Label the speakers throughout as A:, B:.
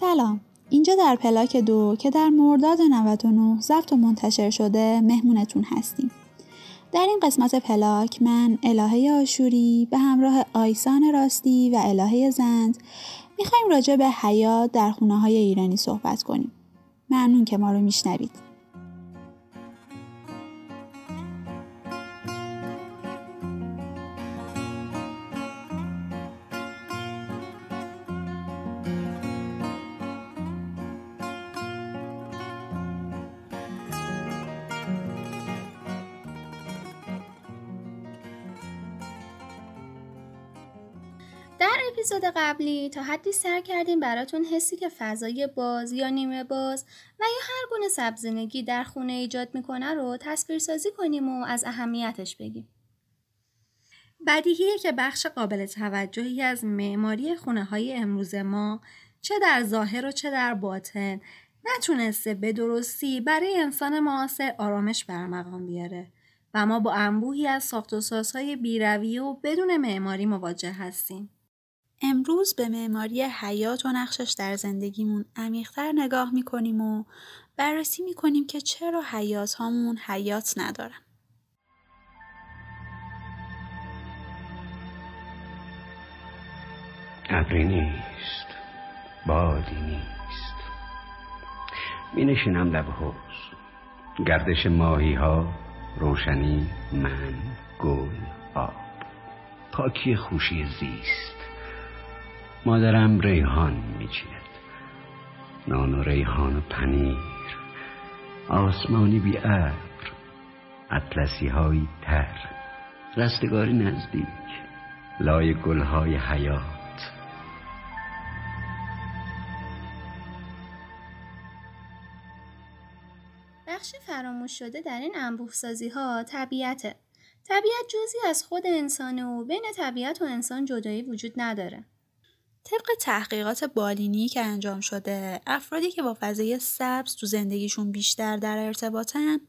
A: سلام. اینجا در پلاک دو که در مرداد 99 ضبط و منتشر شده مهمونتون هستیم. در این قسمت پلاک من الهه آشوری به همراه آیسان راستی و الهه زند می‌خوایم راجع به حیات در خونه های ایرانی صحبت کنیم. ممنون که ما رو میشنوید.
B: اپیزود قبلی تا حدی سر کردیم براتون حسی که فضای باز یا نیمه باز و یا هر گونه سبزینگی در خونه ایجاد می‌کنه رو تصویر سازی کنیم و از اهمیتش بگیم. بدیهیه که بخش قابل توجهی از معماری خونه های امروز ما چه در ظاهر و چه در باطن نتونسته به درستی برای انسان معاصر آرامش برمقام بیاره و ما با انبوهی از ساخت و سازهای بیروی و بدون معماری مواجه هستیم.
A: امروز به معماری حیات و نقشش در زندگیمون عمیقتر نگاه می‌کنیم و بررسی می‌کنیم که چرا حیات هامون حیات ندارن.
C: ابری نیست بادی نیست. می نشینم لب حوز گردش ماهی ها روشنی من گل آب. پاکی خوشی زیست. مادرم ریحان میچیند. نان و ریحان و پنیر. آسمانی بی ابر. اطلسی هایی تر. رستگاری نزدیک. لای گلهای حیات.
B: بخشی فراموش شده در این انبوه سازی ها طبیعته. طبیعت جزی از خود انسانه و بین طبیعت و انسان جدایی وجود نداره.
A: طبق تحقیقات بالینی که انجام شده افرادی که با فضای سبز تو زندگیشون بیشتر در ارتباطن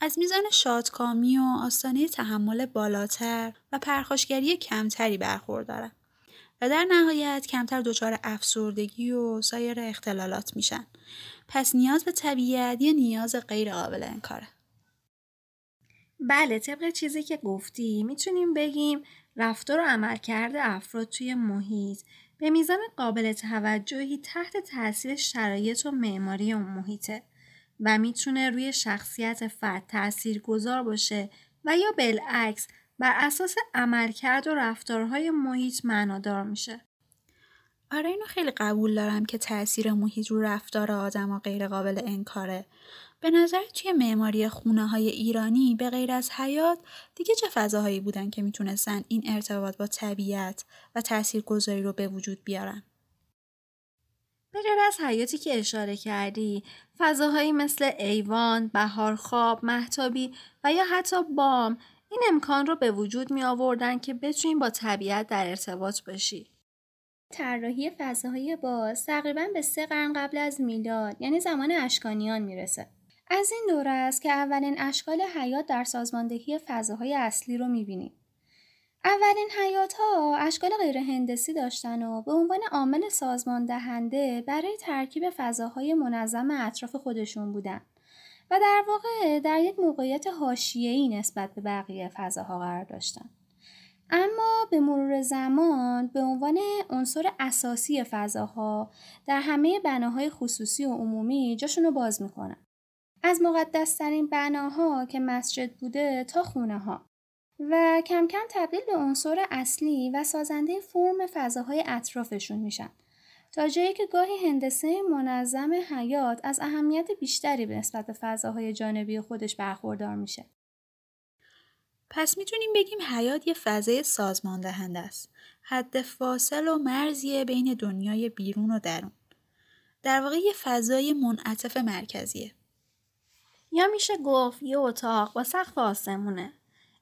A: از میزان شادکامی و آستانه تحمل بالاتر و پرخاشگری کمتری برخوردارن و در نهایت کمتر دچار افسردگی و سایر اختلالات میشن. پس نیاز به طبیعت یه نیاز غیر قابل انکاره.
B: بله طبق چیزی که گفتی می‌تونیم بگیم رفتار و عملکرد افراد توی محیط به میزان قابل توجهی تحت تاثیر شرایط و معماری اون محیطه و می‌تونه روی شخصیت فرد تأثیر گذار باشه و یا بالعکس بر اساس عملکرد و رفتارهای محیط معنادار میشه.
A: آره اینو خیلی قبول دارم که تاثیر محیط رو رفتار آدم و غیر قابل انکاره به نظر توی معماری خونه های ایرانی به غیر از حیات دیگه چه فضاهایی بودن که می‌تونستن این ارتباط با طبیعت و تاثیرگذاری رو به وجود بیارن؟
B: به غیر از حیاتی که اشاره کردی فضاهایی مثل ایوان، بهارخواب، محتابی و یا حتی بام این امکان رو به وجود می آوردن که بتونیم با طبیعت در ارتباط باشی. طراحی فضاهای باز تقریبا به سه قرن قبل از میلاد یعنی زمان اشکانیان می‌رسه. از این دوره است که اولین اشکال حیات در سازماندهی فضاهای اصلی رو می‌بینیم. اولین حیات ها اشکال غیر هندسی داشتن و به عنوان عامل سازمان دهنده برای ترکیب فضاهای منظم اطراف خودشون بودن و در واقع در یک موقعیت حاشیه‌ای نسبت به بقیه فضاها قرار داشتن. اما به مرور زمان به عنوان عنصر اساسی فضاها در همه بناهای خصوصی و عمومی جاشون رو باز می‌کنن. از مقدسترین بناها که مسجد بوده تا خونه ها و کم کم تبدیل به عنصر اصلی و سازنده فرم فضاهای اطرافشون میشن تا جایی که گاهی هندسه منظم حیات از اهمیت بیشتری به نسبت به فضاهای جانبی خودش برخوردار میشه.
A: پس می‌تونیم بگیم حیات یه فضای سازمان دهنده است. حد فاصل و مرزیه بین دنیای بیرون و درون. در واقع یه فضای منعطف مرکزیه.
B: یا میشه گفت یه اتاق با سقف آسمونه.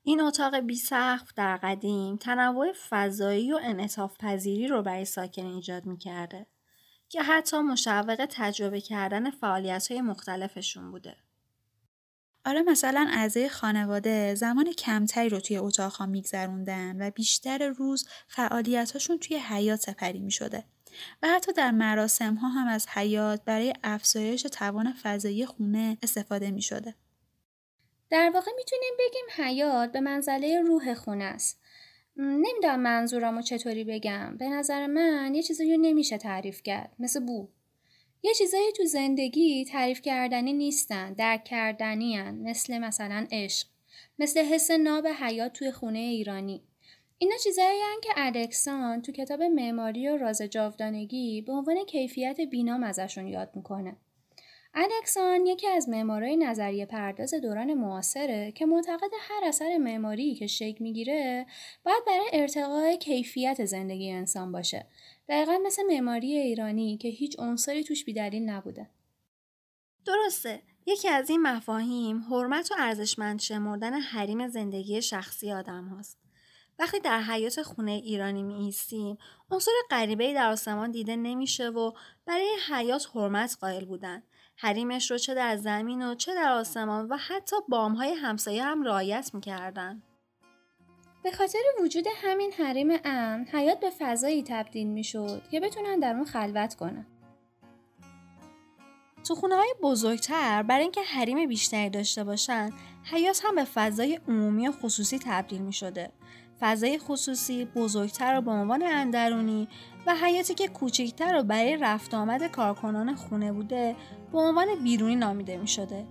B: این اتاق بی سقف در قدیم تنوع فضایی و انعطاف پذیری رو برای ساکن ایجاد می‌کرده که حتی مشوق تجربه کردن فعالیت های مختلفشون بوده.
A: آره مثلا اعضای خانواده زمان کمتری رو توی اتاقها میگذروندن و بیشتر روز فعالیتاشون توی حیات سپری می شده. و حتی در مراسم ها هم از حیات برای افزایش توان فضایی خونه استفاده می شده.
B: در واقع می‌تونیم بگیم حیات به منزله روح خونه است. نمی‌دونم منظورم رو چطوری بگم. به نظر من یه چیزی نمیشه تعریف کرد. مثل بو. یه چیزایی تو زندگی تعریف کردنی نیستن. درک کردنی هن. مثل مثلا عشق. مثل حس ناب حیات توی خونه ایرانی. اینا چیزایی که الکسان تو کتاب معماری و راز جاودانگی به عنوان کیفیت بینام ازشون یاد می‌کنه. الکسان یکی از معمارای نظریه پرداز دوران معاصره که معتقد هر اثر معماری که شکل می‌گیره باید برای ارتقای کیفیت زندگی انسان باشه. دقیقا مثل معماری ایرانی که هیچ عنصری توش بیدلیل نبوده.
D: درسته. یکی از این مفاهیم حرمت و ارزشمند شمردن حریم زندگی شخصی آدم هاست. وقتی در حیات خونه ایرانی می ایستیم عنصر غریبه در آسمان دیده نمیشه و برای حیات حرمت قائل بودن حریمش رو چه در زمین و چه در آسمان و حتی بامهای همسایه هم رعایت می‌کردن.
B: به خاطر وجود همین حریم امن حیات به فضایی تبدیل می‌شد که بتونن در اون خلوت کنن.
D: تو خونه های بزرگتر برای اینکه حریم بیشتری داشته باشن حیات هم به فضای عمومی و خصوصی تبدیل می شده. فضای خصوصی بزرگتر و به عنوان اندرونی و حیاتی که کوچکتر و برای رفت آمد کارکنان خونه بوده به عنوان بیرونی نامیده می شده.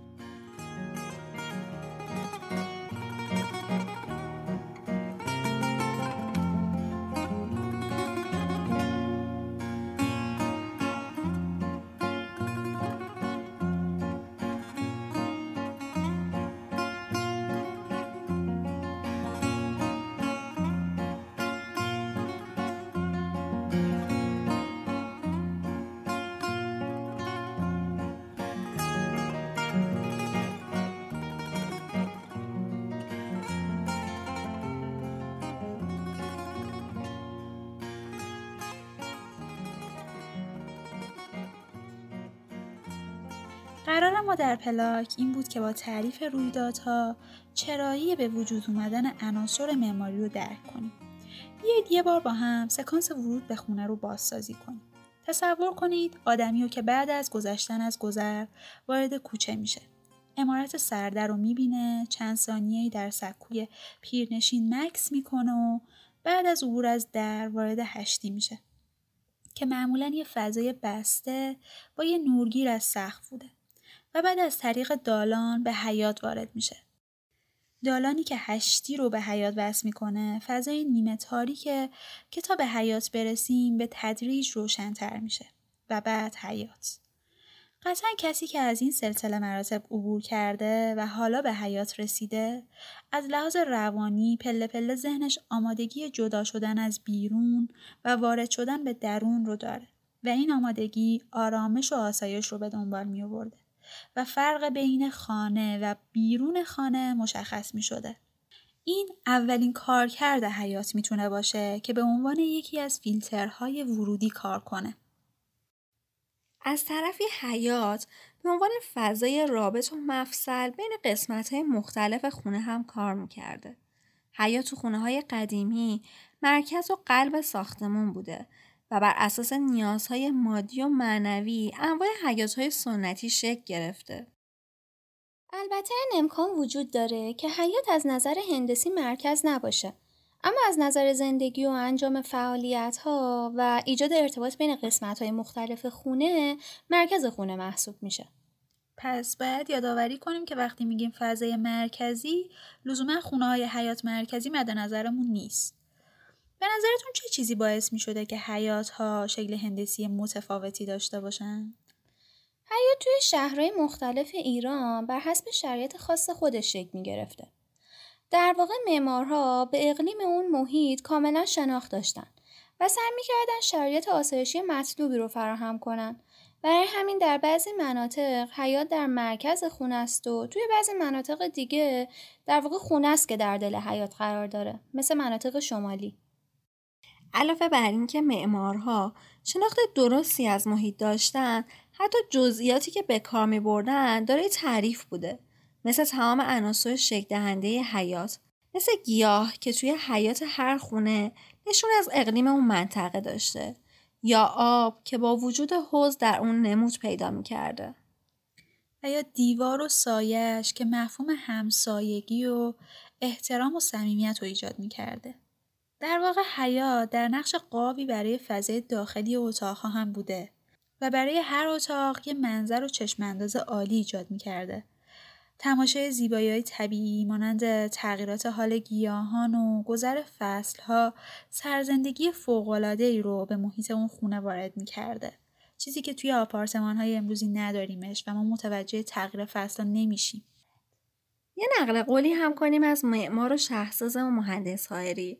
A: قرار ما در پلاک این بود که با تعریف رویدادها چرایی به وجود اومدن عناصر معماری رو درک کنیم. بیایید یه بار با هم سکانس ورود به خونه رو بازسازی کنیم. تصور کنید آدمی رو که بعد از گذشتن از گذر وارد کوچه میشه. امارت سرده رو می‌بینه چند ثانیه‌ای در سکوی پیرنشین مکس می‌کنه و بعد از عبور از در وارد هشتی میشه که معمولا یه فضای بسته با یه نورگیر از سقف بوده. و بعد از طریق دالان به حیات وارد میشه. دالانی که هشتی رو به حیات وصل می‌کنه فضای نیمه تاریکه که تا به حیات برسیم به تدریج روشنتر میشه و بعد حیات. قطعا کسی که از این سلسله مراتب عبور کرده و حالا به حیات رسیده از لحاظ روانی پله پله ذهنش آمادگی جدا شدن از بیرون و وارد شدن به درون رو داره و این آمادگی آرامش و آسایش رو به دنبال می آورده. و فرق بین خانه و بیرون خانه مشخص می شده. این اولین کارکرد حیات می‌تونه باشه که به عنوان یکی از فیلترهای ورودی کار کنه.
D: از طرفی حیات به عنوان فضای رابط و مفصل بین قسمت های مختلف خونه هم کار می‌کرده. حیات تو خونه های قدیمی مرکز و قلب ساختمون بوده و بر اساس نیازهای مادی و معنوی انواع حیاتهای سنتی شکل گرفته.
B: البته این امکان وجود داره که حیات از نظر هندسی مرکز نباشه. اما از نظر زندگی و انجام فعالیت ها و ایجاد ارتباط بین قسمت های مختلف خونه مرکز خونه محسوب میشه.
A: پس باید یادآوری کنیم که وقتی میگیم فضای مرکزی لزوما خونه های حیات مرکزی مد نظرمون نیست. به نظرتون چه چیزی باعث می شده که حیات ها شکل هندسی متفاوتی داشته باشن؟
B: حیات توی شهرهای مختلف ایران بر حسب شرایط خاص خودش شکل می گرفته. در واقع معمارها به اقلیم اون محیط کاملا شناخت داشتن و سعی می‌کردن شرایط آسایشی مطلوبی رو فراهم کنن. برای همین در بعضی مناطق حیات در مرکز خونه است و توی بعضی مناطق دیگه در واقع خونه است که در دل حیات قرار داره مثل مناطق شمالی.
D: علاوه بر اینکه معمارها شناخت درستی از محیط داشتن حتی جزئیاتی که به کار می بردن داره تعریف بوده مثل تمام عناصر شکل دهنده حیات مثل گیاه که توی حیات هر خونه نشون از اقلیم اون منطقه داشته یا آب که با وجود حوز در اون نمود پیدا می‌کرده.
A: و یا دیوار و سایش که مفهوم همسایگی و احترام و صمیمیت رو ایجاد می‌کرده. در واقع حیات در نقش قابی برای فضای داخلی اتاقها هم بوده و برای هر اتاق یه منظر و چشمانداز عالی ایجاد می‌کرده. تماشای زیبایی های طبیعی مانند تغییرات حال گیاهان و گذر ها سرزندگی فوقلاده ای رو به محیط اون خونه وارد می کرده. چیزی که توی آپارتمان های امروزی نداریمش و ما متوجه تغییر فصل نمیشیم.
D: یه نقل قولی هم کنیم از معمار و شهرساز و مهندس هایری.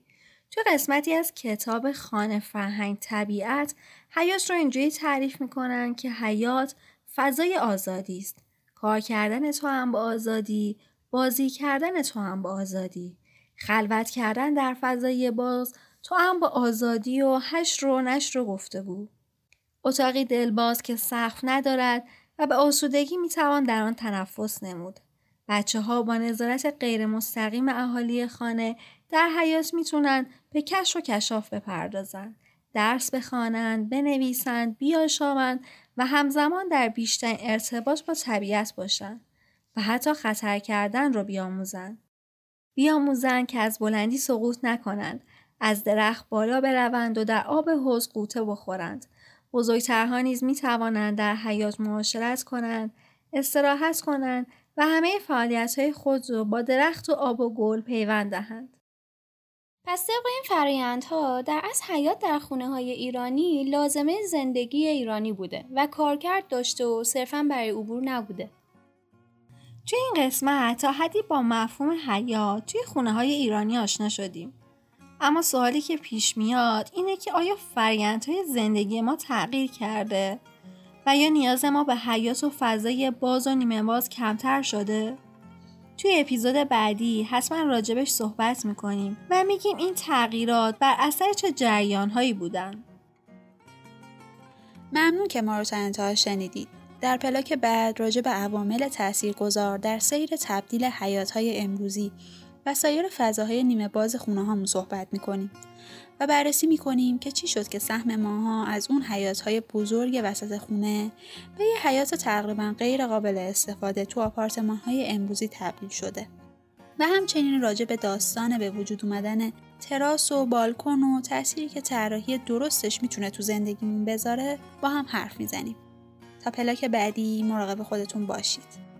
D: تو قسمتی از کتاب خانه فرهنگ طبیعت حیات رو اینجوری تعریف می‌کنن که حیات فضای آزادی است کار کردن تو هم با آزادی، بازی کردن تو هم با آزادی، خلوت کردن در فضای باز تو هم با آزادی و هش رو نش رو گفته بود. اتاقی دلباز که سقف ندارد و به آسودگی می‌توان در آن تنفس نمود. بچه ها با نظارت غیر مستقیم اهالی خانه در حیات می‌تونن به کش و کشاف بپردازند. درس بخوانند، بنویسند، بیاشامند و همزمان در بیشترین ارتباط با طبیعت باشند و حتی خطر کردن را بیاموزند. بیاموزند که از بلندی سقوط نکنند، از درخت بالا بروند و در آب حوض قوطه بخورند. بزرگترها نیز می توانند در حیات معاشرت کنند، استراحت کنند و همه فعالیت های خود را با درخت و آب و گل پیوند دهند.
B: پس طبق این فرایندها در از حیات در خونه های ایرانی لازمه زندگی ایرانی بوده و کارکرد داشته و صرفا برای عبور نبوده.
D: توی این قسمت تا حدی با مفهوم حیات توی خونه های ایرانی آشنا شدیم. اما سوالی که پیش میاد اینه که آیا های زندگی ما تغییر کرده و یا نیاز ما به حیات و فضای باز و نیمه باز کمتر شده؟ توی اپیزود بعدی حتما راجبش صحبت می‌کنیم و میگیم این تغییرات بر اثر چه جریان هایی بودن.
A: ممنون که ما رو تا انتها شنیدید. در پلاک بعد راجع به عوامل تاثیرگذار در سیر تبدیل های امروزی و سایر فضاهای نیمه باز خونه هامون صحبت می‌کنیم و بررسی می‌کنیم که چی شد که سهم ماها از اون حیات های بزرگ وسط خونه به یه حیات تقریبا غیر قابل استفاده تو آپارتمان های امروزی تبدیل شده. و همچنین راجع به داستان به وجود اومدن تراس و بالکن و تأثیری که طراحی درستش می‌تونه تو زندگیمون بذاره با هم حرف می‌زنیم. تا پلاک بعدی مراقب خودتون باشید.